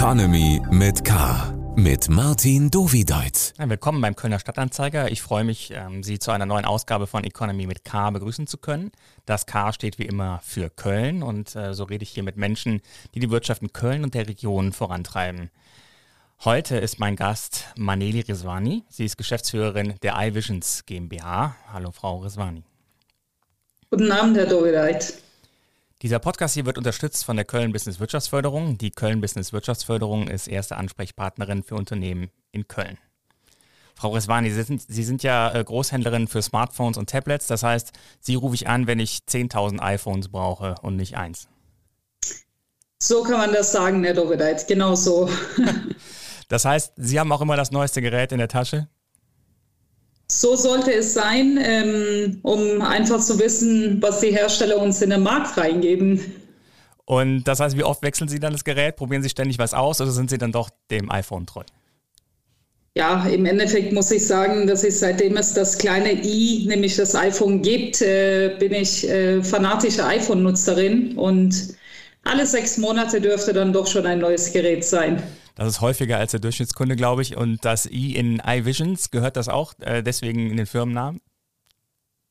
Economy mit K. Mit Martin Dovideit. Ja, willkommen beim Kölner Stadtanzeiger. Ich freue mich, ähm, Sie zu einer neuen Ausgabe von Economy mit K begrüßen zu können. Das K steht wie immer für Köln und äh, so rede ich hier mit Menschen, die die Wirtschaft in Köln und der Region vorantreiben. Heute ist mein Gast Maneli Rizwani. Sie ist Geschäftsführerin der iVisions GmbH. Hallo, Frau Rizwani. Guten Abend, Herr Dovideit. Dieser Podcast hier wird unterstützt von der Köln Business Wirtschaftsförderung. Die Köln Business Wirtschaftsförderung ist erste Ansprechpartnerin für Unternehmen in Köln. Frau Reswani, Sie sind, Sie sind ja äh, Großhändlerin für Smartphones und Tablets. Das heißt, Sie rufe ich an, wenn ich 10.000 iPhones brauche und nicht eins. So kann man das sagen, Herr Dovedeit. Genau so. das heißt, Sie haben auch immer das neueste Gerät in der Tasche? So sollte es sein, ähm, um einfach zu wissen, was die Hersteller uns in den Markt reingeben. Und das heißt, wie oft wechseln Sie dann das Gerät? Probieren Sie ständig was aus oder sind Sie dann doch dem iPhone treu? Ja, im Endeffekt muss ich sagen, dass ich seitdem es das kleine i, nämlich das iPhone gibt, äh, bin ich äh, fanatische iPhone-Nutzerin und alle sechs Monate dürfte dann doch schon ein neues Gerät sein. Das ist häufiger als der Durchschnittskunde, glaube ich. Und das I in iVisions gehört das auch, äh, deswegen in den Firmennamen?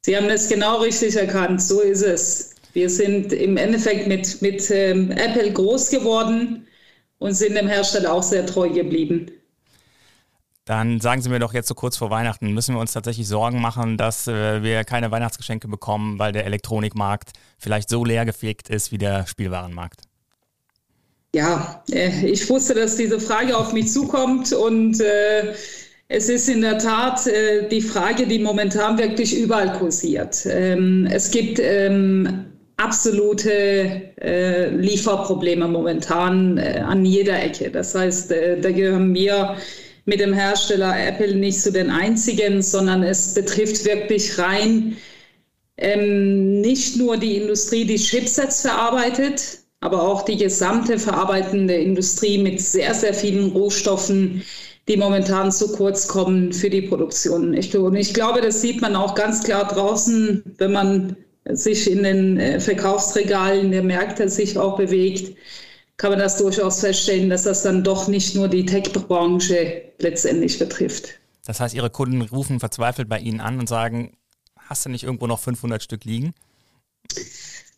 Sie haben es genau richtig erkannt, so ist es. Wir sind im Endeffekt mit, mit ähm, Apple groß geworden und sind dem Hersteller auch sehr treu geblieben. Dann sagen Sie mir doch jetzt so kurz vor Weihnachten, müssen wir uns tatsächlich Sorgen machen, dass äh, wir keine Weihnachtsgeschenke bekommen, weil der Elektronikmarkt vielleicht so leer gefegt ist wie der Spielwarenmarkt? Ja, äh, ich wusste, dass diese Frage auf mich zukommt und äh, es ist in der Tat äh, die Frage, die momentan wirklich überall kursiert. Ähm, es gibt ähm, absolute Lieferprobleme momentan an jeder Ecke. Das heißt, da gehören wir mit dem Hersteller Apple nicht zu den einzigen, sondern es betrifft wirklich rein ähm, nicht nur die Industrie, die Chipsets verarbeitet, aber auch die gesamte verarbeitende Industrie mit sehr, sehr vielen Rohstoffen, die momentan zu kurz kommen für die Produktion. Ich, und ich glaube, das sieht man auch ganz klar draußen, wenn man sich in den äh, Verkaufsregalen der Märkte sich auch bewegt, kann man das durchaus feststellen, dass das dann doch nicht nur die Tech-Branche letztendlich betrifft. Das heißt, Ihre Kunden rufen verzweifelt bei Ihnen an und sagen, hast du nicht irgendwo noch 500 Stück liegen?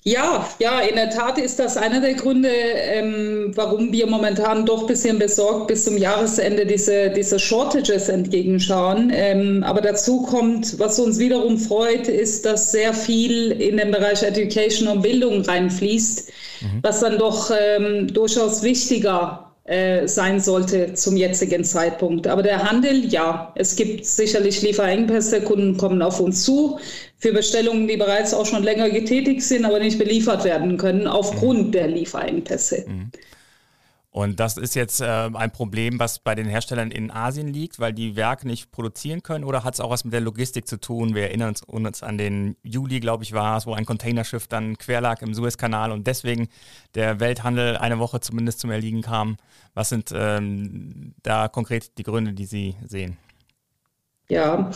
Ja, ja, in der Tat ist das einer der Gründe, ähm, warum wir momentan doch ein bisschen besorgt bis zum Jahresende diese, diese Shortages entgegenschauen. Ähm, aber dazu kommt, was uns wiederum freut, ist, dass sehr viel in den Bereich Education und Bildung reinfließt, mhm. was dann doch ähm, durchaus wichtiger äh, sein sollte zum jetzigen Zeitpunkt. Aber der Handel, ja, es gibt sicherlich Lieferengpässe, Kunden kommen auf uns zu für Bestellungen, die bereits auch schon länger getätigt sind, aber nicht beliefert werden können aufgrund mhm. der Lieferengpässe. Mhm. Und das ist jetzt äh, ein Problem, was bei den Herstellern in Asien liegt, weil die Werke nicht produzieren können oder hat es auch was mit der Logistik zu tun? Wir erinnern uns, uns an den Juli, glaube ich, war es, wo ein Containerschiff dann quer lag im Suezkanal und deswegen der Welthandel eine Woche zumindest zum Erliegen kam. Was sind ähm, da konkret die Gründe, die Sie sehen? Ja,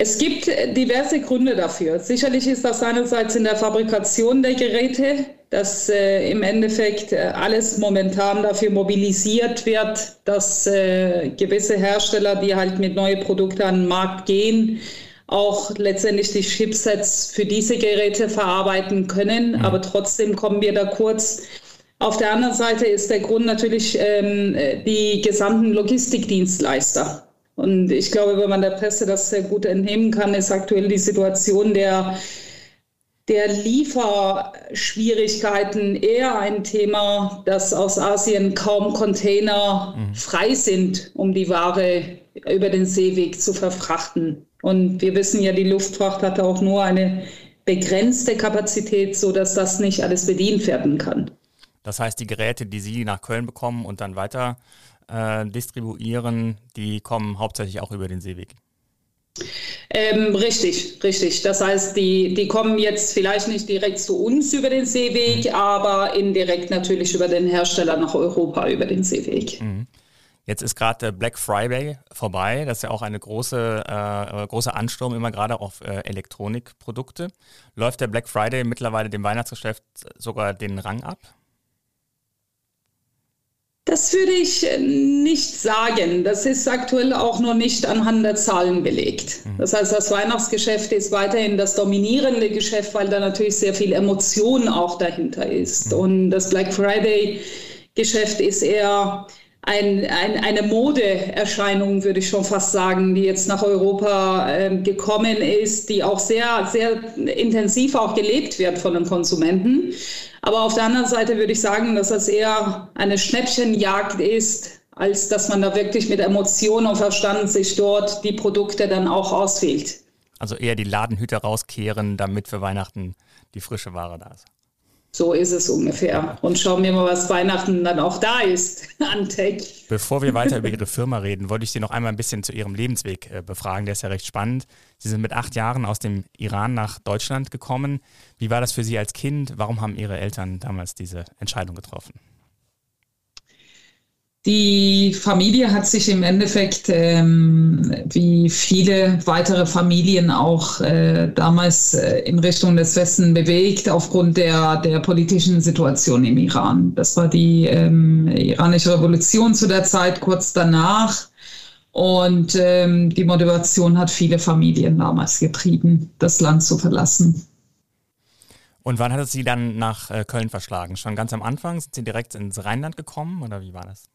es gibt diverse Gründe dafür. Sicherlich ist das einerseits in der Fabrikation der Geräte, dass äh, im Endeffekt äh, alles momentan dafür mobilisiert wird, dass äh, gewisse Hersteller, die halt mit neuen Produkten an den Markt gehen, auch letztendlich die Chipsets für diese Geräte verarbeiten können. Mhm. Aber trotzdem kommen wir da kurz. Auf der anderen Seite ist der Grund natürlich ähm, die gesamten Logistikdienstleister. Und ich glaube, wenn man der Presse das sehr gut entnehmen kann, ist aktuell die Situation der, der Lieferschwierigkeiten eher ein Thema, dass aus Asien kaum Container mhm. frei sind, um die Ware über den Seeweg zu verfrachten. Und wir wissen ja, die Luftfracht hat auch nur eine begrenzte Kapazität, sodass das nicht alles bedient werden kann. Das heißt, die Geräte, die Sie nach Köln bekommen und dann weiter äh, distribuieren, die kommen hauptsächlich auch über den Seeweg. Ähm, richtig, richtig. Das heißt, die, die kommen jetzt vielleicht nicht direkt zu uns über den Seeweg, mhm. aber indirekt natürlich über den Hersteller nach Europa über den Seeweg. Mhm. Jetzt ist gerade der Black Friday vorbei. Das ist ja auch eine große, äh, große Ansturm immer gerade auf äh, Elektronikprodukte. Läuft der Black Friday mittlerweile dem Weihnachtsgeschäft sogar den Rang ab? Das würde ich äh, nicht sagen. Das ist aktuell auch noch nicht anhand der Zahlen belegt. Mhm. Das heißt, das Weihnachtsgeschäft ist weiterhin das dominierende Geschäft, weil da natürlich sehr viel Emotion auch dahinter ist. Mhm. Und das Black Friday-Geschäft ist eher ein, ein, eine Modeerscheinung, würde ich schon fast sagen, die jetzt nach Europa äh, gekommen ist, die auch sehr, sehr intensiv auch gelebt wird von den Konsumenten. Aber auf der anderen Seite würde ich sagen, dass das eher eine Schnäppchenjagd ist, als dass man da wirklich mit Emotionen und Verstand sich dort die Produkte dann auch auswählt. Also eher die Ladenhüter rauskehren, damit für Weihnachten die frische Ware da ist. So ist es ungefähr. Und schauen wir mal, was Weihnachten dann auch da ist an Tech. Bevor wir weiter über Ihre Firma reden, wollte ich Sie noch einmal ein bisschen zu Ihrem Lebensweg äh, befragen. Der ist ja recht spannend. Sie sind mit acht Jahren aus dem Iran nach Deutschland gekommen. Wie war das für Sie als Kind? Warum haben Ihre Eltern damals diese Entscheidung getroffen? Die Familie hat sich im Endeffekt, ähm, wie viele weitere Familien auch äh, damals äh, in Richtung des Westen bewegt, aufgrund der, der politischen Situation im Iran. Das war die ähm, iranische Revolution zu der Zeit, kurz danach. Und ähm, die Motivation hat viele Familien damals getrieben, das Land zu verlassen. Und wann hat es Sie dann nach äh, Köln verschlagen? Schon ganz am Anfang? Sind Sie direkt ins Rheinland gekommen oder wie war das?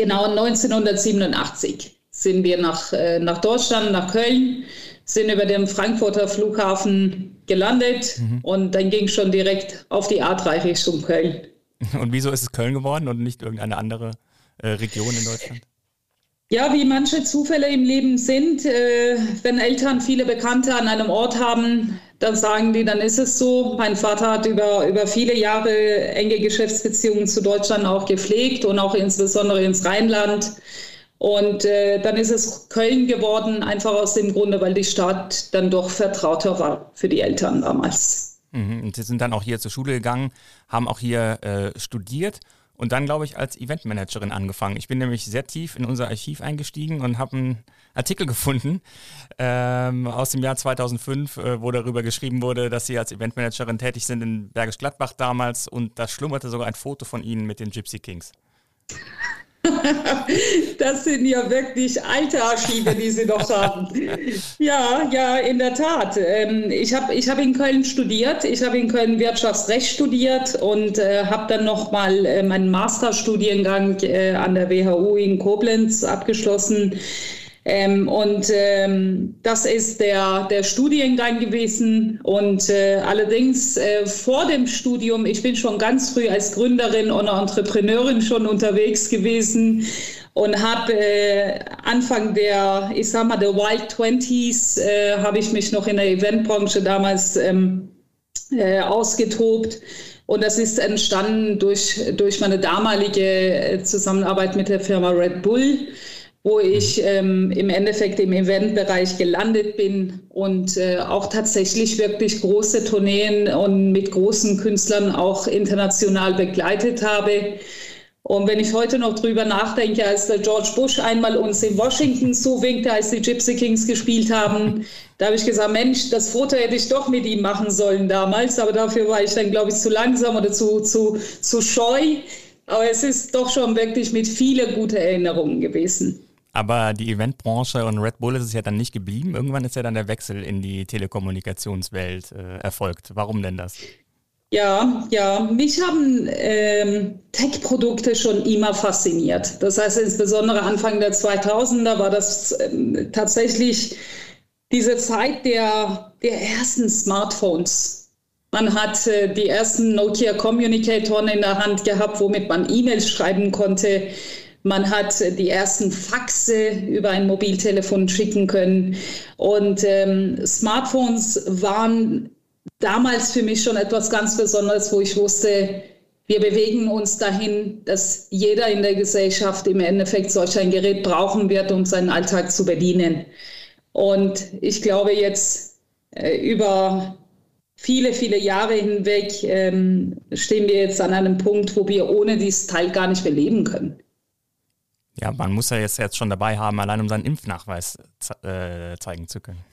Genau 1987 sind wir nach, äh, nach Deutschland, nach Köln, sind über den Frankfurter Flughafen gelandet mhm. und dann ging es schon direkt auf die A3 Richtung Köln. Und wieso ist es Köln geworden und nicht irgendeine andere äh, Region in Deutschland? Ja, wie manche Zufälle im Leben sind, äh, wenn Eltern viele Bekannte an einem Ort haben, dann sagen die, dann ist es so. Mein Vater hat über, über viele Jahre enge Geschäftsbeziehungen zu Deutschland auch gepflegt und auch insbesondere ins Rheinland. Und äh, dann ist es Köln geworden, einfach aus dem Grunde, weil die Stadt dann doch vertrauter war für die Eltern damals. Mhm. Und Sie sind dann auch hier zur Schule gegangen, haben auch hier äh, studiert und dann, glaube ich, als Eventmanagerin angefangen. Ich bin nämlich sehr tief in unser Archiv eingestiegen und habe einen Artikel gefunden ähm, aus dem Jahr 2005, äh, wo darüber geschrieben wurde, dass Sie als Eventmanagerin tätig sind in Bergisch Gladbach damals und da schlummerte sogar ein Foto von Ihnen mit den Gypsy Kings. Das sind ja wirklich alte Archive, die Sie noch haben. Ja, ja, in der Tat. Ähm, ich habe ich hab in Köln studiert. Ich habe in Köln Wirtschaftsrecht studiert und äh, habe dann nochmal äh, meinen Masterstudiengang äh, an der WHU in Koblenz abgeschlossen ähm, und ähm, das ist der, der Studiengang gewesen. Und äh, allerdings äh, vor dem Studium, ich bin schon ganz früh als Gründerin und Entrepreneurin schon unterwegs gewesen und habe äh, Anfang der, ich sag mal, der Wild Twenties, äh, habe ich mich noch in der Eventbranche damals ähm, äh, ausgetobt. Und das ist entstanden durch, durch meine damalige äh, Zusammenarbeit mit der Firma Red Bull wo ich ähm, im Endeffekt im Eventbereich gelandet bin und äh, auch tatsächlich wirklich große Tourneen und mit großen Künstlern auch international begleitet habe. Und wenn ich heute noch drüber nachdenke, als der George Bush einmal uns in Washington zuwinkte, als die Gypsy Kings gespielt haben, da habe ich gesagt, Mensch, das Foto hätte ich doch mit ihm machen sollen damals, aber dafür war ich dann, glaube ich, zu langsam oder zu, zu, zu scheu. Aber es ist doch schon wirklich mit vielen guten Erinnerungen gewesen. Aber die Eventbranche und Red Bull ist es ja dann nicht geblieben. Irgendwann ist ja dann der Wechsel in die Telekommunikationswelt äh, erfolgt. Warum denn das? Ja, ja, mich haben ähm, Tech-Produkte schon immer fasziniert. Das heißt, insbesondere Anfang der 2000er war das ähm, tatsächlich diese Zeit der, der ersten Smartphones. Man hat äh, die ersten Nokia Communicatoren in der Hand gehabt, womit man E-Mails schreiben konnte. Man hat die ersten Faxe über ein Mobiltelefon schicken können. Und ähm, Smartphones waren damals für mich schon etwas ganz Besonderes, wo ich wusste, wir bewegen uns dahin, dass jeder in der Gesellschaft im Endeffekt solch ein Gerät brauchen wird, um seinen Alltag zu bedienen. Und ich glaube jetzt äh, über viele, viele Jahre hinweg ähm, stehen wir jetzt an einem Punkt, wo wir ohne dieses Teil gar nicht mehr leben können. Ja, man muss ja jetzt, jetzt schon dabei haben, allein um seinen Impfnachweis äh, zeigen zu können.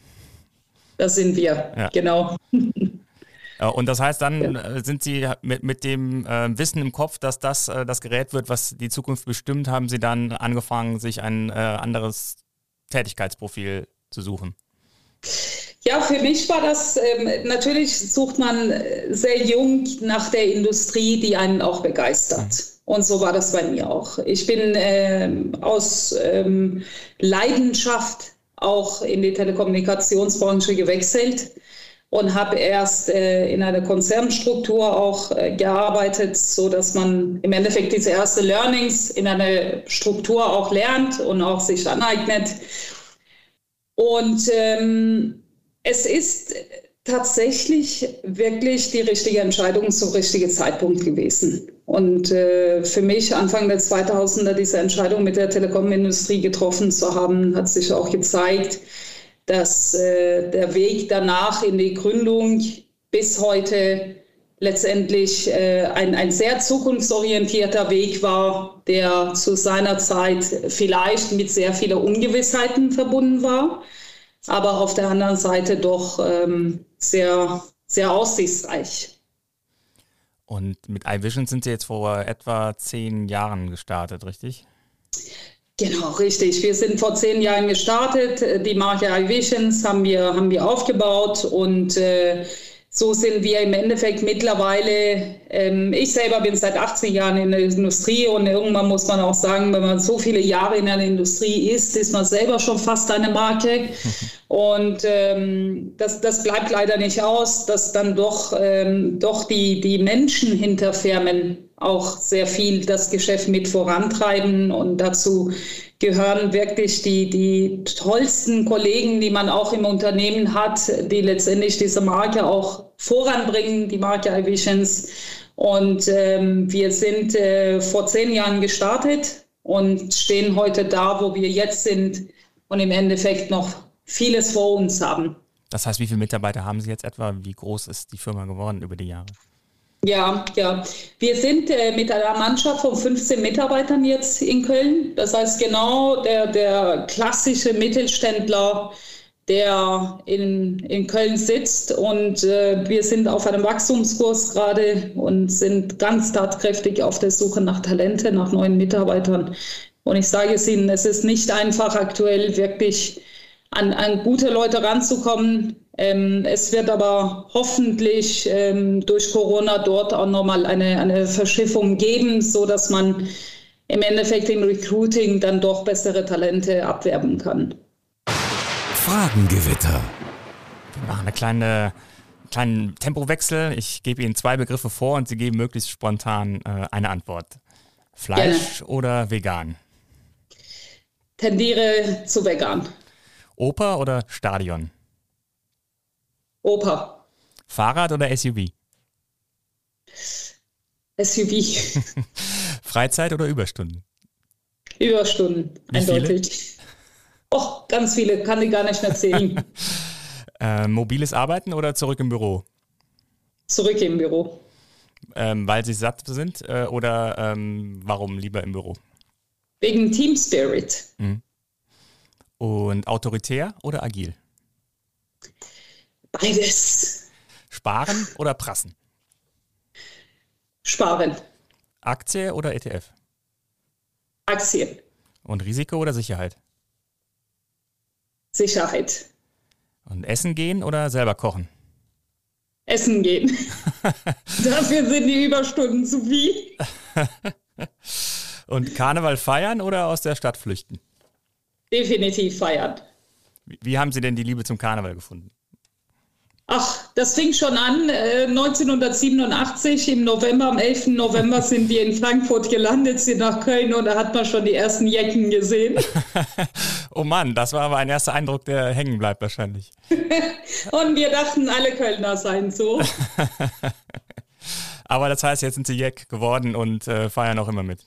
Das sind wir, ja. genau. Und das heißt, dann ja. sind Sie mit, mit dem äh, Wissen im Kopf, dass das äh, das Gerät wird, was die Zukunft bestimmt, haben Sie dann angefangen, sich ein äh, anderes Tätigkeitsprofil zu suchen? Ja, für mich war das, ähm, natürlich sucht man sehr jung nach der Industrie, die einen auch begeistert. Mhm. Und so war das bei mir auch. Ich bin äh, aus ähm, Leidenschaft auch in die Telekommunikationsbranche gewechselt und habe erst äh, in einer Konzernstruktur auch äh, gearbeitet, so dass man im Endeffekt diese erste Learnings in einer Struktur auch lernt und auch sich aneignet. Und ähm, es ist tatsächlich wirklich die richtige Entscheidung zum richtigen Zeitpunkt gewesen. Und äh, für mich Anfang der 2000er diese Entscheidung mit der Telekomindustrie getroffen zu haben, hat sich auch gezeigt, dass äh, der Weg danach in die Gründung bis heute letztendlich äh, ein, ein sehr zukunftsorientierter Weg war, der zu seiner Zeit vielleicht mit sehr vielen Ungewissheiten verbunden war, aber auf der anderen Seite doch ähm, sehr, sehr aussichtsreich. Und mit iVision sind Sie jetzt vor etwa zehn Jahren gestartet, richtig? Genau, richtig. Wir sind vor zehn Jahren gestartet. Die Marke iVisions haben wir, haben wir aufgebaut und äh, so sind wir im Endeffekt mittlerweile, ähm, ich selber bin seit 18 Jahren in der Industrie und irgendwann muss man auch sagen, wenn man so viele Jahre in der Industrie ist, ist man selber schon fast eine Marke. Und ähm, das, das bleibt leider nicht aus, dass dann doch, ähm, doch die, die Menschen hinter Firmen auch sehr viel das Geschäft mit vorantreiben und dazu gehören wirklich die, die tollsten Kollegen, die man auch im Unternehmen hat, die letztendlich diese Marke auch voranbringen, die Marke iVisions. Und ähm, wir sind äh, vor zehn Jahren gestartet und stehen heute da, wo wir jetzt sind und im Endeffekt noch vieles vor uns haben. Das heißt, wie viele Mitarbeiter haben Sie jetzt etwa? Wie groß ist die Firma geworden über die Jahre? Ja, ja. Wir sind äh, mit einer Mannschaft von 15 Mitarbeitern jetzt in Köln. Das heißt genau der, der klassische Mittelständler, der in, in Köln sitzt. Und äh, wir sind auf einem Wachstumskurs gerade und sind ganz tatkräftig auf der Suche nach Talente, nach neuen Mitarbeitern. Und ich sage es Ihnen, es ist nicht einfach aktuell wirklich an, an gute Leute ranzukommen. Ähm, es wird aber hoffentlich ähm, durch Corona dort auch nochmal eine, eine Verschiffung geben, so dass man im Endeffekt im Recruiting dann doch bessere Talente abwerben kann. Fragengewitter. Wir machen eine kleine kleinen Tempowechsel. Ich gebe Ihnen zwei Begriffe vor und Sie geben möglichst spontan äh, eine Antwort. Fleisch Gerne. oder vegan? Tendiere zu vegan. Oper oder Stadion? Oper. Fahrrad oder SUV? SUV. Freizeit oder Überstunden? Überstunden, Wie eindeutig. Och, ganz viele, kann ich gar nicht mehr zählen. äh, mobiles Arbeiten oder zurück im Büro? Zurück im Büro. Ähm, weil Sie satt sind äh, oder ähm, warum lieber im Büro? Wegen Team Spirit. Mhm. Und autoritär oder agil? Beides. Sparen oder prassen? Sparen. Aktie oder ETF? Aktien. Und Risiko oder Sicherheit? Sicherheit. Und essen gehen oder selber kochen? Essen gehen. Dafür sind die Überstunden zu viel. Und Karneval feiern oder aus der Stadt flüchten? definitiv feiern. Wie, wie haben Sie denn die Liebe zum Karneval gefunden? Ach, das fing schon an. Äh, 1987 im November, am 11. November sind wir in Frankfurt gelandet, sind nach Köln und da hat man schon die ersten Jecken gesehen. oh Mann, das war aber ein erster Eindruck, der hängen bleibt wahrscheinlich. und wir dachten, alle Kölner seien so. aber das heißt, jetzt sind Sie Jeck geworden und äh, feiern auch immer mit.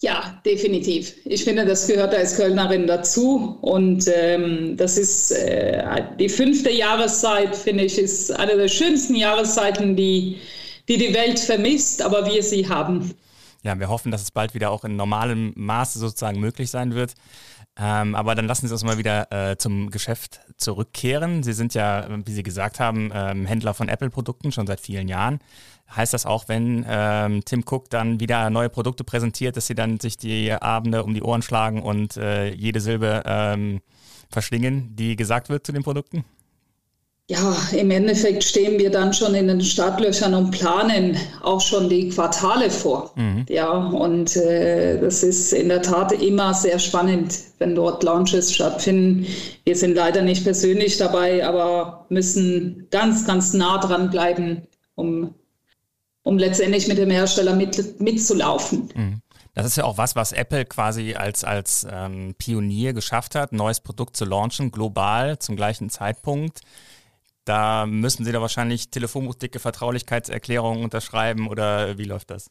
Ja, definitiv. Ich finde, das gehört als Kölnerin dazu. Und ähm, das ist äh, die fünfte Jahreszeit, finde ich, ist eine der schönsten Jahreszeiten, die, die die Welt vermisst, aber wir sie haben. Ja, wir hoffen, dass es bald wieder auch in normalem Maße sozusagen möglich sein wird. Ähm, aber dann lassen Sie uns mal wieder äh, zum Geschäft zurückkehren. Sie sind ja, wie Sie gesagt haben, ähm, Händler von Apple-Produkten schon seit vielen Jahren. Heißt das auch, wenn ähm, Tim Cook dann wieder neue Produkte präsentiert, dass Sie dann sich die Abende um die Ohren schlagen und äh, jede Silbe ähm, verschlingen, die gesagt wird zu den Produkten? Ja, im Endeffekt stehen wir dann schon in den Startlöchern und planen auch schon die Quartale vor. Mhm. Ja, und äh, das ist in der Tat immer sehr spannend, wenn dort Launches stattfinden. Wir sind leider nicht persönlich dabei, aber müssen ganz, ganz nah dran bleiben, um, um letztendlich mit dem Hersteller mit, mitzulaufen. Mhm. Das ist ja auch was, was Apple quasi als, als ähm, Pionier geschafft hat, ein neues Produkt zu launchen, global zum gleichen Zeitpunkt. Da müssen Sie da wahrscheinlich telefonbuchdicke Vertraulichkeitserklärungen unterschreiben oder wie läuft das?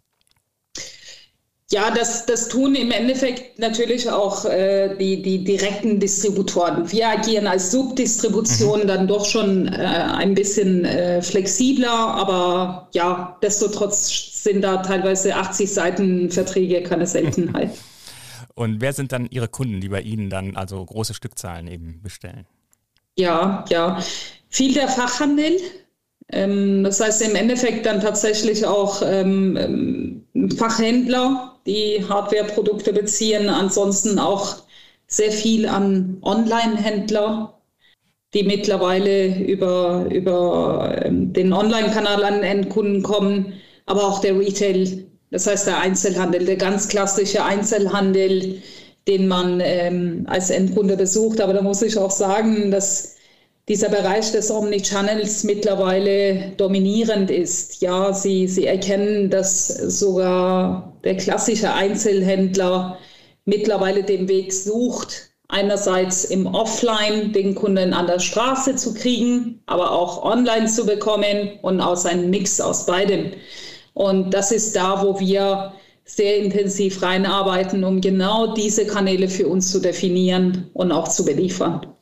Ja, das, das tun im Endeffekt natürlich auch äh, die, die direkten Distributoren. Wir agieren als Subdistribution mhm. dann doch schon äh, ein bisschen äh, flexibler, aber ja, desto trotz sind da teilweise 80 Seiten Verträge keine Seltenheit. Und wer sind dann Ihre Kunden, die bei Ihnen dann also große Stückzahlen eben bestellen? Ja, ja viel der Fachhandel. Ähm, das heißt im Endeffekt dann tatsächlich auch ähm, ähm, Fachhändler, die Hardware-Produkte beziehen. Ansonsten auch sehr viel an Online-Händler, die mittlerweile über, über den Online-Kanal an Endkunden kommen, aber auch der Retail, das heißt der Einzelhandel, der ganz klassische Einzelhandel, den man ähm, als Endkunde besucht. Aber da muss ich auch sagen, dass dieser Bereich des Omnichannels mittlerweile dominierend ist. Ja, Sie, Sie erkennen, dass sogar der klassische Einzelhändler mittlerweile den Weg sucht, einerseits im Offline den Kunden an der Straße zu kriegen, aber auch online zu bekommen und aus einem Mix aus beidem. Und das ist da, wo wir sehr intensiv reinarbeiten, um genau diese Kanäle für uns zu definieren und auch zu beliefern.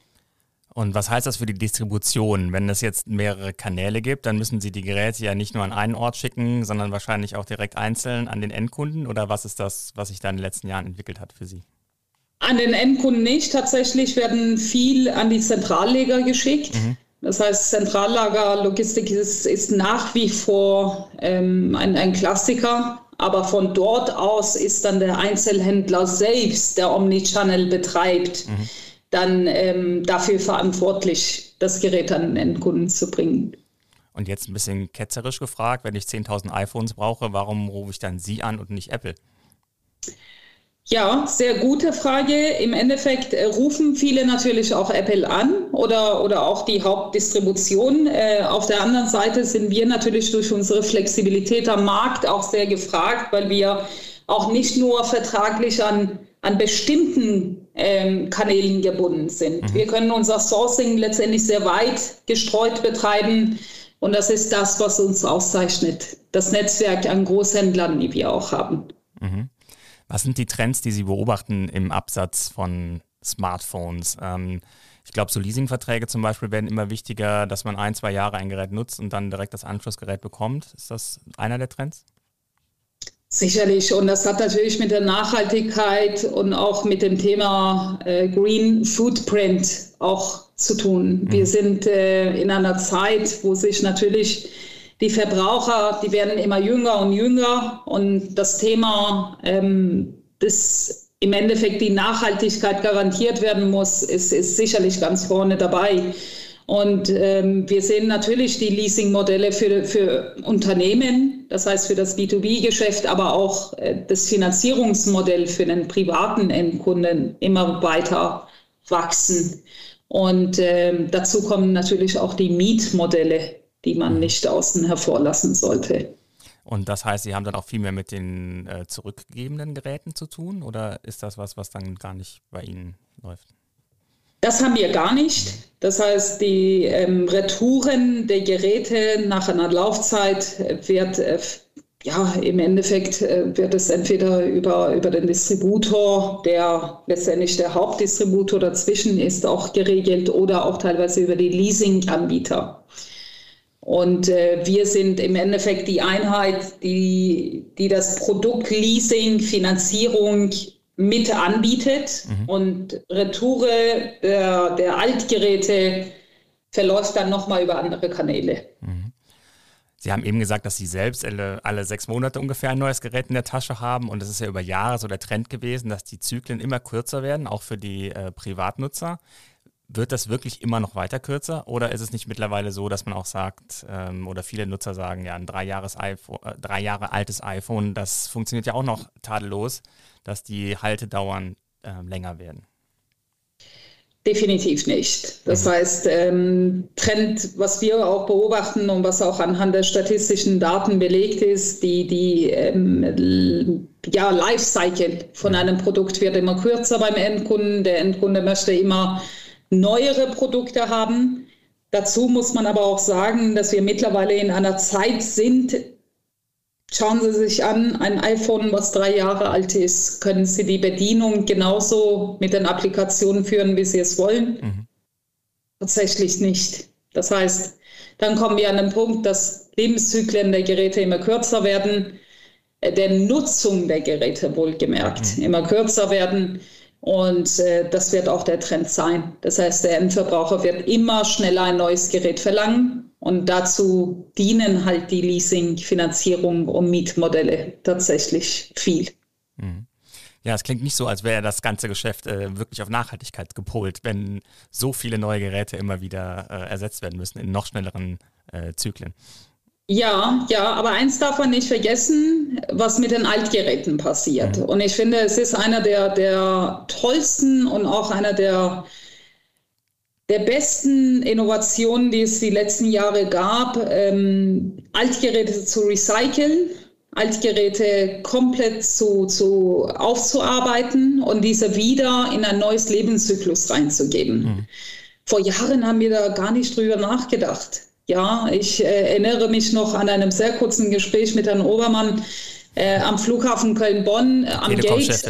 Und was heißt das für die Distribution? Wenn es jetzt mehrere Kanäle gibt, dann müssen Sie die Geräte ja nicht nur an einen Ort schicken, sondern wahrscheinlich auch direkt einzeln an den Endkunden. Oder was ist das, was sich da in den letzten Jahren entwickelt hat für Sie? An den Endkunden nicht. Tatsächlich werden viel an die Zentralleger geschickt. Mhm. Das heißt, Zentrallagerlogistik ist, ist nach wie vor ähm, ein, ein Klassiker. Aber von dort aus ist dann der Einzelhändler selbst, der Omnichannel betreibt. Mhm dann ähm, dafür verantwortlich, das Gerät an den Endkunden zu bringen. Und jetzt ein bisschen ketzerisch gefragt, wenn ich 10.000 iPhones brauche, warum rufe ich dann Sie an und nicht Apple? Ja, sehr gute Frage. Im Endeffekt äh, rufen viele natürlich auch Apple an oder, oder auch die Hauptdistribution. Äh, auf der anderen Seite sind wir natürlich durch unsere Flexibilität am Markt auch sehr gefragt, weil wir auch nicht nur vertraglich an, an bestimmten ähm, Kanälen gebunden sind. Mhm. Wir können unser Sourcing letztendlich sehr weit gestreut betreiben. Und das ist das, was uns auszeichnet. Das Netzwerk an Großhändlern, die wir auch haben. Mhm. Was sind die Trends, die Sie beobachten im Absatz von Smartphones? Ähm, ich glaube, so Leasingverträge zum Beispiel werden immer wichtiger, dass man ein, zwei Jahre ein Gerät nutzt und dann direkt das Anschlussgerät bekommt. Ist das einer der Trends? Sicherlich. Und das hat natürlich mit der Nachhaltigkeit und auch mit dem Thema äh, Green Footprint auch zu tun. Mhm. Wir sind äh, in einer Zeit, wo sich natürlich die Verbraucher, die werden immer jünger und jünger und das Thema, ähm, das im Endeffekt die Nachhaltigkeit garantiert werden muss, ist, ist sicherlich ganz vorne dabei. Und ähm, wir sehen natürlich die Leasingmodelle für, für Unternehmen, das heißt für das B2B-Geschäft, aber auch äh, das Finanzierungsmodell für den privaten Endkunden immer weiter wachsen. Und ähm, dazu kommen natürlich auch die Mietmodelle, die man mhm. nicht außen hervorlassen sollte. Und das heißt, Sie haben dann auch viel mehr mit den äh, zurückgegebenen Geräten zu tun oder ist das was, was dann gar nicht bei Ihnen läuft? Das haben wir gar nicht. Das heißt, die ähm, Retouren der Geräte nach einer Laufzeit wird äh, ja, im Endeffekt äh, wird es entweder über, über den Distributor, der letztendlich der Hauptdistributor dazwischen ist, auch geregelt oder auch teilweise über die Leasinganbieter. Und äh, wir sind im Endeffekt die Einheit, die, die das Produkt Leasing, Finanzierung mit anbietet mhm. und Retoure der, der Altgeräte verläuft dann nochmal über andere Kanäle. Mhm. Sie haben eben gesagt, dass Sie selbst alle, alle, sechs Monate ungefähr ein neues Gerät in der Tasche haben. Und es ist ja über Jahre so der Trend gewesen, dass die Zyklen immer kürzer werden, auch für die äh, Privatnutzer. Wird das wirklich immer noch weiter kürzer? Oder ist es nicht mittlerweile so, dass man auch sagt, ähm, oder viele Nutzer sagen, ja, ein drei, Jahres iPhone, äh, drei Jahre altes iPhone, das funktioniert ja auch noch tadellos, dass die Haltedauern äh, länger werden? Definitiv nicht. Das mhm. heißt, ähm, Trend, was wir auch beobachten und was auch anhand der statistischen Daten belegt ist, die, die ähm, ja, Lifecycle von mhm. einem Produkt wird immer kürzer beim Endkunden. Der Endkunde möchte immer neuere Produkte haben. Dazu muss man aber auch sagen, dass wir mittlerweile in einer Zeit sind, Schauen Sie sich an, ein iPhone, was drei Jahre alt ist, können Sie die Bedienung genauso mit den Applikationen führen, wie Sie es wollen? Mhm. Tatsächlich nicht. Das heißt, dann kommen wir an den Punkt, dass Lebenszyklen der Geräte immer kürzer werden, äh, der Nutzung der Geräte wohlgemerkt mhm. immer kürzer werden. Und äh, das wird auch der Trend sein. Das heißt, der Endverbraucher wird immer schneller ein neues Gerät verlangen. Und dazu dienen halt die Leasing, Finanzierung und Mietmodelle tatsächlich viel. Mhm. Ja, es klingt nicht so, als wäre das ganze Geschäft äh, wirklich auf Nachhaltigkeit gepolt, wenn so viele neue Geräte immer wieder äh, ersetzt werden müssen in noch schnelleren äh, Zyklen. Ja, ja, aber eins darf man nicht vergessen, was mit den Altgeräten passiert. Mhm. Und ich finde, es ist einer der, der tollsten und auch einer der der besten Innovationen, die es die letzten Jahre gab, ähm, Altgeräte zu recyceln, Altgeräte komplett zu, zu aufzuarbeiten und diese wieder in ein neues Lebenszyklus reinzugeben. Mhm. Vor Jahren haben wir da gar nicht drüber nachgedacht. Ja, ich äh, erinnere mich noch an einem sehr kurzen Gespräch mit Herrn Obermann, äh, am Flughafen Köln-Bonn äh, am Gate.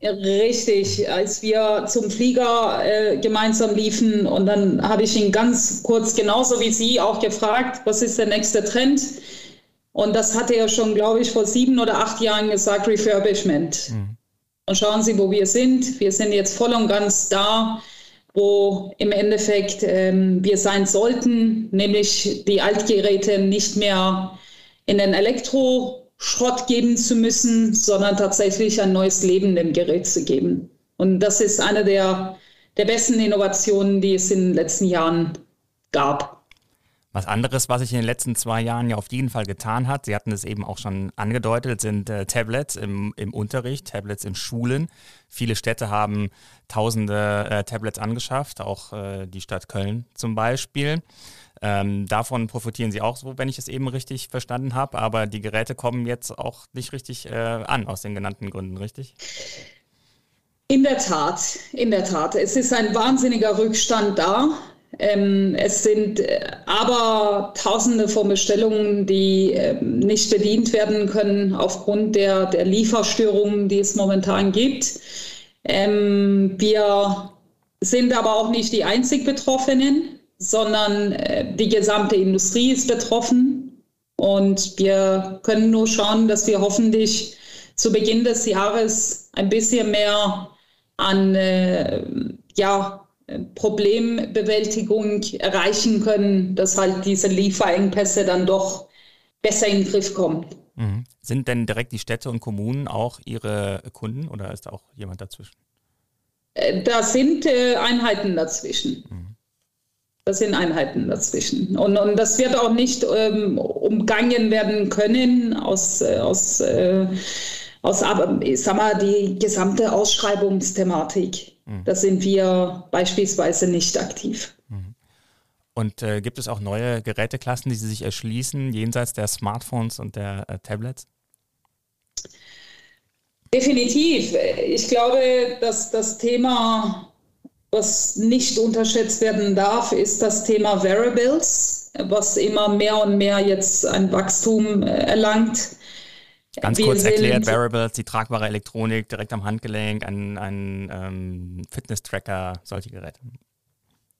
Äh, richtig, als wir zum Flieger äh, gemeinsam liefen und dann habe ich ihn ganz kurz, genauso wie Sie, auch gefragt, was ist der nächste Trend? Und das hatte er schon, glaube ich, vor sieben oder acht Jahren gesagt, Refurbishment. Mhm. Und schauen Sie, wo wir sind. Wir sind jetzt voll und ganz da, wo im Endeffekt ähm, wir sein sollten, nämlich die Altgeräte nicht mehr in den Elektro Schrott geben zu müssen, sondern tatsächlich ein neues Leben dem Gerät zu geben. Und das ist eine der, der besten Innovationen, die es in den letzten Jahren gab. Was anderes, was sich in den letzten zwei Jahren ja auf jeden Fall getan hat, Sie hatten es eben auch schon angedeutet, sind äh, Tablets im, im Unterricht, Tablets in Schulen. Viele Städte haben tausende äh, Tablets angeschafft, auch äh, die Stadt Köln zum Beispiel. Ähm, davon profitieren sie auch so, wenn ich es eben richtig verstanden habe. Aber die Geräte kommen jetzt auch nicht richtig äh, an, aus den genannten Gründen, richtig? In der Tat, in der Tat. Es ist ein wahnsinniger Rückstand da. Ähm, es sind äh, aber Tausende von Bestellungen, die äh, nicht bedient werden können aufgrund der, der Lieferstörungen, die es momentan gibt. Ähm, wir sind aber auch nicht die einzig Betroffenen sondern äh, die gesamte Industrie ist betroffen. Und wir können nur schauen, dass wir hoffentlich zu Beginn des Jahres ein bisschen mehr an äh, ja, Problembewältigung erreichen können, dass halt diese Lieferengpässe dann doch besser in den Griff kommen. Mhm. Sind denn direkt die Städte und Kommunen auch Ihre Kunden oder ist da auch jemand dazwischen? Äh, da sind äh, Einheiten dazwischen. Mhm. Das sind Einheiten dazwischen. Und, und das wird auch nicht ähm, umgangen werden können aus, äh, aus, äh, aus ich sag mal, die gesamte Ausschreibungsthematik. Mhm. Da sind wir beispielsweise nicht aktiv. Mhm. Und äh, gibt es auch neue Geräteklassen, die Sie sich erschließen, jenseits der Smartphones und der äh, Tablets? Definitiv. Ich glaube, dass das Thema was nicht unterschätzt werden darf, ist das Thema Variables, was immer mehr und mehr jetzt ein Wachstum äh, erlangt. Ganz Wir kurz erklärt, Variables, die tragbare Elektronik direkt am Handgelenk, ein, ein ähm, Fitness-Tracker, solche Geräte.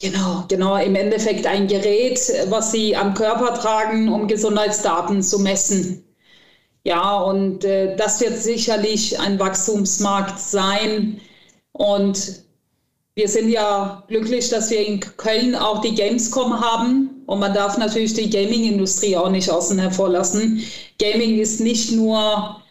Genau, genau. Im Endeffekt ein Gerät, was Sie am Körper tragen, um Gesundheitsdaten zu messen. Ja, und äh, das wird sicherlich ein Wachstumsmarkt sein. Und wir sind ja glücklich, dass wir in Köln auch die Gamescom haben. Und man darf natürlich die Gaming-Industrie auch nicht außen hervor lassen. Gaming ist nicht nur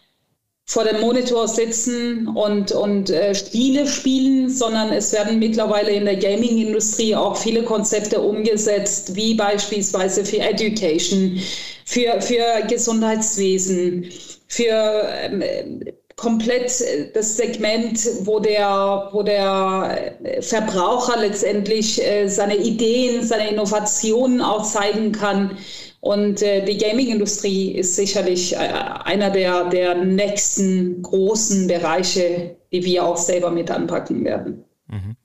vor dem Monitor sitzen und, und äh, Spiele spielen, sondern es werden mittlerweile in der Gaming-Industrie auch viele Konzepte umgesetzt, wie beispielsweise für Education, für, für Gesundheitswesen, für ähm, komplett das Segment, wo der, wo der Verbraucher letztendlich äh, seine Ideen, seine Innovationen auch zeigen kann. Und äh, die Gaming-Industrie ist sicherlich äh, einer der, der nächsten großen Bereiche, die wir auch selber mit anpacken werden. Mhm.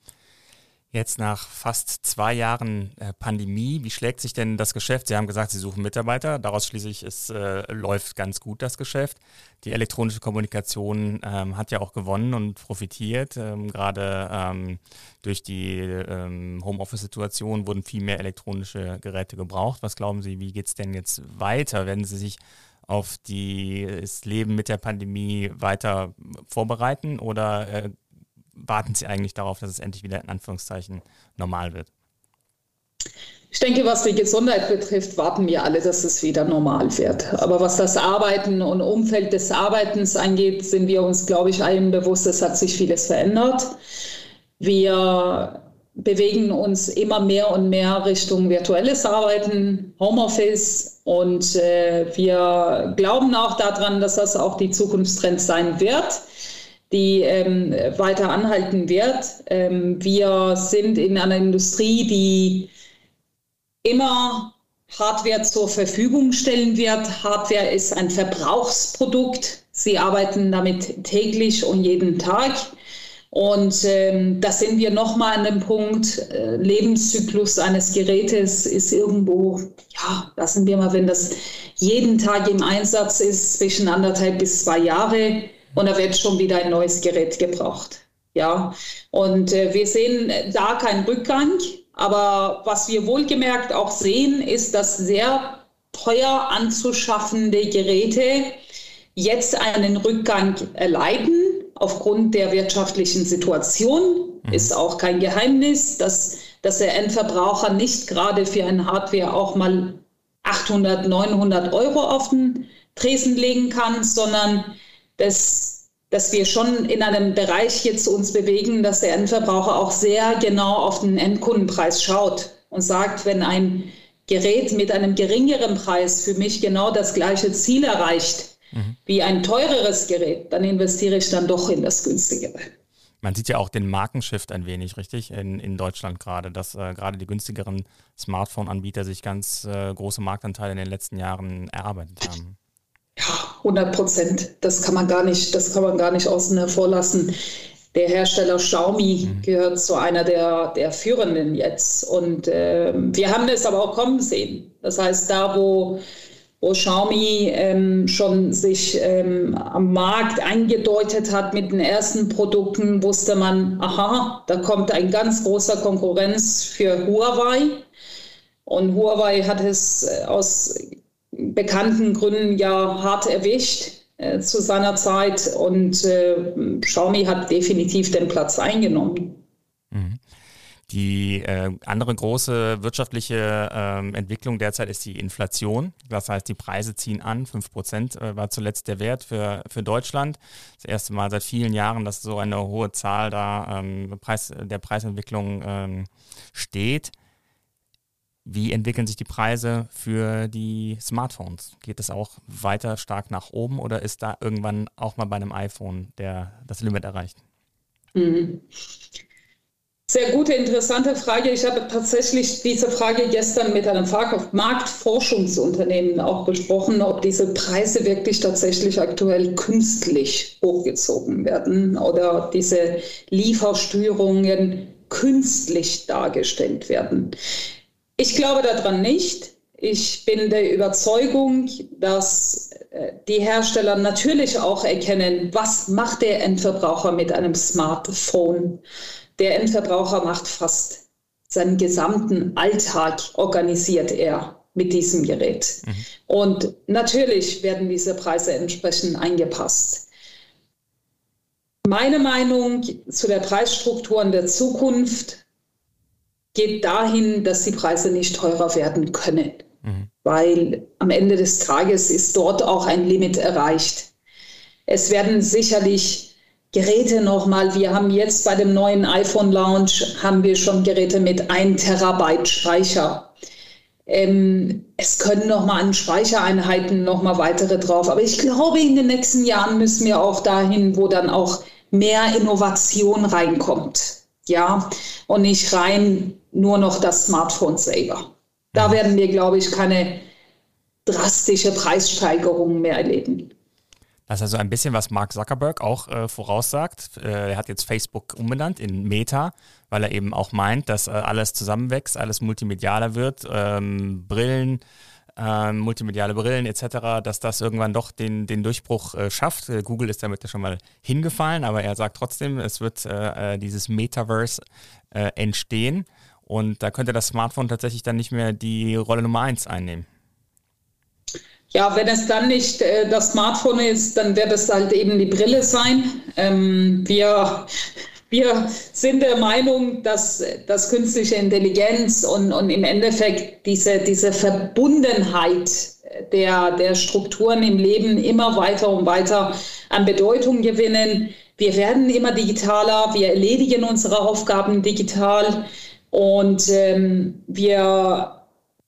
Jetzt nach fast zwei Jahren äh, Pandemie, wie schlägt sich denn das Geschäft? Sie haben gesagt, Sie suchen Mitarbeiter. Daraus schließlich es äh, läuft ganz gut das Geschäft. Die elektronische Kommunikation ähm, hat ja auch gewonnen und profitiert. Ähm, Gerade ähm, durch die ähm, Homeoffice-Situation wurden viel mehr elektronische Geräte gebraucht. Was glauben Sie, wie geht es denn jetzt weiter? Werden Sie sich auf die, das Leben mit der Pandemie weiter vorbereiten oder äh, warten Sie eigentlich darauf, dass es endlich wieder in Anführungszeichen normal wird? Ich denke, was die Gesundheit betrifft, warten wir alle, dass es wieder normal wird. Aber was das Arbeiten und Umfeld des Arbeitens angeht, sind wir uns, glaube ich, allen bewusst, es hat sich vieles verändert. Wir bewegen uns immer mehr und mehr Richtung virtuelles Arbeiten, Homeoffice und äh, wir glauben auch daran, dass das auch die Zukunftstrend sein wird die ähm, weiter anhalten wird. Ähm, wir sind in einer Industrie, die immer Hardware zur Verfügung stellen wird. Hardware ist ein Verbrauchsprodukt. Sie arbeiten damit täglich und jeden Tag. Und ähm, da sind wir nochmal an dem Punkt, äh, Lebenszyklus eines Gerätes ist irgendwo, ja, lassen wir mal, wenn das jeden Tag im Einsatz ist, zwischen anderthalb bis zwei Jahre und da wird schon wieder ein neues Gerät gebraucht. Ja, und äh, wir sehen da keinen Rückgang, aber was wir wohlgemerkt auch sehen, ist, dass sehr teuer anzuschaffende Geräte jetzt einen Rückgang erleiden aufgrund der wirtschaftlichen Situation. Mhm. Ist auch kein Geheimnis, dass, dass der Endverbraucher nicht gerade für ein Hardware auch mal 800, 900 Euro auf den Tresen legen kann, sondern dass, dass wir schon in einem Bereich jetzt uns bewegen, dass der Endverbraucher auch sehr genau auf den Endkundenpreis schaut und sagt, wenn ein Gerät mit einem geringeren Preis für mich genau das gleiche Ziel erreicht mhm. wie ein teureres Gerät, dann investiere ich dann doch in das günstigere. Man sieht ja auch den Markenshift ein wenig, richtig, in, in Deutschland gerade, dass äh, gerade die günstigeren Smartphone-Anbieter sich ganz äh, große Marktanteile in den letzten Jahren erarbeitet haben. Ja, 100 Prozent. Das kann man gar nicht, das kann man gar nicht außen hervorlassen. Der Hersteller Xiaomi mhm. gehört zu einer der, der führenden jetzt. Und äh, wir haben es aber auch kommen sehen. Das heißt, da, wo, wo Xiaomi ähm, schon sich ähm, am Markt eingedeutet hat mit den ersten Produkten, wusste man, aha, da kommt ein ganz großer Konkurrenz für Huawei. Und Huawei hat es äh, aus bekannten Gründen ja hart erwischt äh, zu seiner Zeit und äh, Xiaomi hat definitiv den Platz eingenommen. Mhm. Die äh, andere große wirtschaftliche ähm, Entwicklung derzeit ist die Inflation. Das heißt, die Preise ziehen an. 5% äh, war zuletzt der Wert für, für Deutschland. Das erste Mal seit vielen Jahren, dass so eine hohe Zahl da ähm, Preis, der Preisentwicklung ähm, steht. Wie entwickeln sich die Preise für die Smartphones? Geht es auch weiter stark nach oben oder ist da irgendwann auch mal bei einem iPhone der, das Limit erreicht? Mhm. Sehr gute, interessante Frage. Ich habe tatsächlich diese Frage gestern mit einem Marktforschungsunternehmen auch besprochen, ob diese Preise wirklich tatsächlich aktuell künstlich hochgezogen werden oder diese Lieferstörungen künstlich dargestellt werden. Ich glaube daran nicht. Ich bin der Überzeugung, dass äh, die Hersteller natürlich auch erkennen, was macht der Endverbraucher mit einem Smartphone. Der Endverbraucher macht fast seinen gesamten Alltag, organisiert er mit diesem Gerät. Mhm. Und natürlich werden diese Preise entsprechend eingepasst. Meine Meinung zu der Preisstruktur in der Zukunft geht dahin, dass die Preise nicht teurer werden können, mhm. weil am Ende des Tages ist dort auch ein Limit erreicht. Es werden sicherlich Geräte nochmal, wir haben jetzt bei dem neuen iPhone Launch, haben wir schon Geräte mit 1 Terabyte Speicher. Ähm, es können nochmal an Speichereinheiten nochmal weitere drauf. Aber ich glaube, in den nächsten Jahren müssen wir auch dahin, wo dann auch mehr Innovation reinkommt. Ja, und nicht rein nur noch das Smartphone selber. Da mhm. werden wir, glaube ich, keine drastische Preissteigerung mehr erleben. Das ist also ein bisschen, was Mark Zuckerberg auch äh, voraussagt. Äh, er hat jetzt Facebook umbenannt in Meta, weil er eben auch meint, dass äh, alles zusammenwächst, alles multimedialer wird, ähm, Brillen, ähm, multimediale Brillen etc., dass das irgendwann doch den, den Durchbruch äh, schafft. Äh, Google ist damit ja schon mal hingefallen, aber er sagt trotzdem, es wird äh, dieses Metaverse entstehen und da könnte das Smartphone tatsächlich dann nicht mehr die Rolle Nummer eins einnehmen. Ja, wenn es dann nicht äh, das Smartphone ist, dann wird es halt eben die Brille sein. Ähm, wir, wir sind der Meinung, dass, dass künstliche Intelligenz und, und im Endeffekt diese, diese Verbundenheit der, der Strukturen im Leben immer weiter und weiter an Bedeutung gewinnen. Wir werden immer digitaler, wir erledigen unsere Aufgaben digital und ähm, wir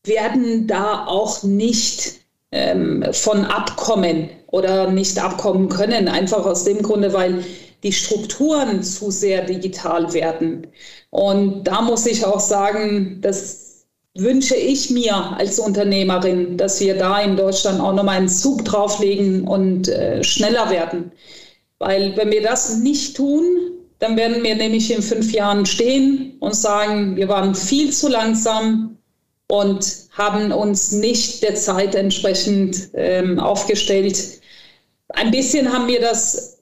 werden da auch nicht ähm, von abkommen oder nicht abkommen können, einfach aus dem Grunde, weil die Strukturen zu sehr digital werden. Und da muss ich auch sagen, das wünsche ich mir als Unternehmerin, dass wir da in Deutschland auch nochmal einen Zug drauflegen und äh, schneller werden. Weil wenn wir das nicht tun, dann werden wir nämlich in fünf Jahren stehen und sagen, wir waren viel zu langsam, und haben uns nicht der Zeit entsprechend ähm, aufgestellt. Ein bisschen haben wir das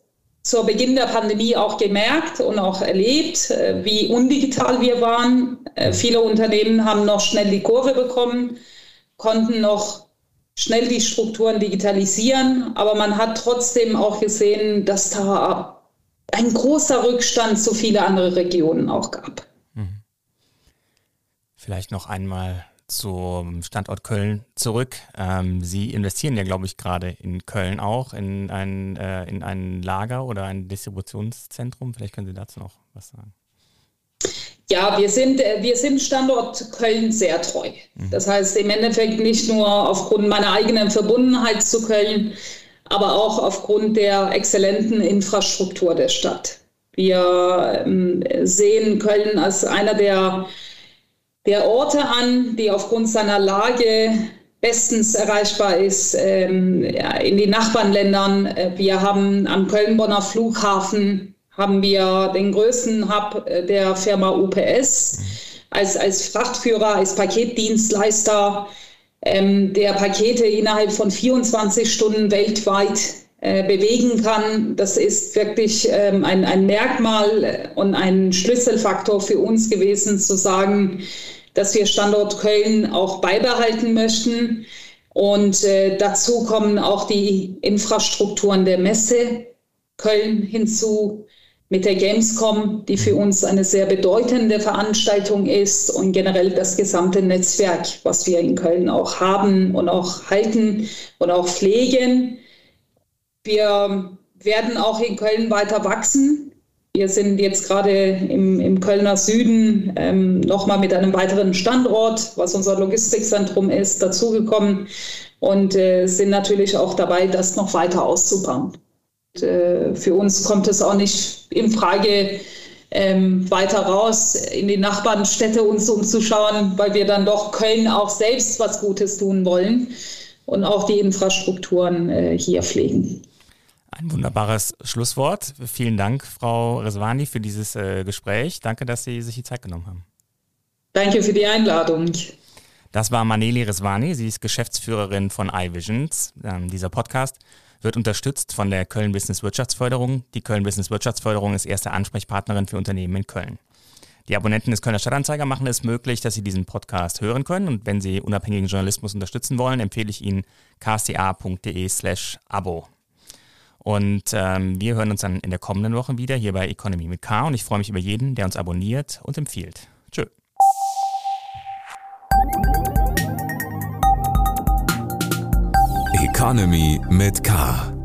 zu Beginn der Pandemie auch gemerkt und auch erlebt, äh, wie undigital wir waren. Äh, viele Unternehmen haben noch schnell die Kurve bekommen, konnten noch schnell die Strukturen digitalisieren, aber man hat trotzdem auch gesehen, dass da ein großer Rückstand zu vielen anderen Regionen auch gab. Mhm. Vielleicht noch einmal zum Standort Köln zurück. Ähm, Sie investieren ja, glaube ich, gerade in Köln auch in ein, äh, in ein Lager oder ein Distributionszentrum. Vielleicht können Sie dazu noch was sagen. Ja, wir sind, äh, wir sind Standort Köln sehr treu. Mhm. Das heißt im Endeffekt nicht nur aufgrund meiner eigenen Verbundenheit zu Köln, aber auch aufgrund der exzellenten Infrastruktur der Stadt. Wir ähm, sehen Köln als einer der der Orte an, die aufgrund seiner Lage bestens erreichbar ist ähm, ja, in den Nachbarländern. Äh, wir haben am Köln-Bonner Flughafen haben wir den größten Hub äh, der Firma UPS als, als Frachtführer, als Paketdienstleister, ähm, der Pakete innerhalb von 24 Stunden weltweit äh, bewegen kann. Das ist wirklich ähm, ein, ein Merkmal und ein Schlüsselfaktor für uns gewesen, zu sagen, dass wir Standort Köln auch beibehalten möchten. Und äh, dazu kommen auch die Infrastrukturen der Messe Köln hinzu mit der Gamescom, die für uns eine sehr bedeutende Veranstaltung ist und generell das gesamte Netzwerk, was wir in Köln auch haben und auch halten und auch pflegen. Wir werden auch in Köln weiter wachsen. Wir sind jetzt gerade im, im Kölner Süden ähm, nochmal mit einem weiteren Standort, was unser Logistikzentrum ist, dazugekommen und äh, sind natürlich auch dabei, das noch weiter auszubauen. Und, äh, für uns kommt es auch nicht in Frage, ähm, weiter raus in die Nachbarnstädte uns umzuschauen, weil wir dann doch Köln auch selbst was Gutes tun wollen und auch die Infrastrukturen äh, hier pflegen. Ein wunderbares Schlusswort. Vielen Dank, Frau Reswani, für dieses äh, Gespräch. Danke, dass Sie sich die Zeit genommen haben. Danke für die Einladung. Das war Maneli Reswani. Sie ist Geschäftsführerin von iVisions. Ähm, dieser Podcast wird unterstützt von der Köln Business Wirtschaftsförderung. Die Köln Business Wirtschaftsförderung ist erste Ansprechpartnerin für Unternehmen in Köln. Die Abonnenten des Kölner Stadtanzeiger machen es möglich, dass sie diesen Podcast hören können. Und wenn sie unabhängigen Journalismus unterstützen wollen, empfehle ich Ihnen ksta.de slash Abo. Und ähm, wir hören uns dann in der kommenden Woche wieder hier bei Economy mit K. Und ich freue mich über jeden, der uns abonniert und empfiehlt. Tschö. Economy mit K.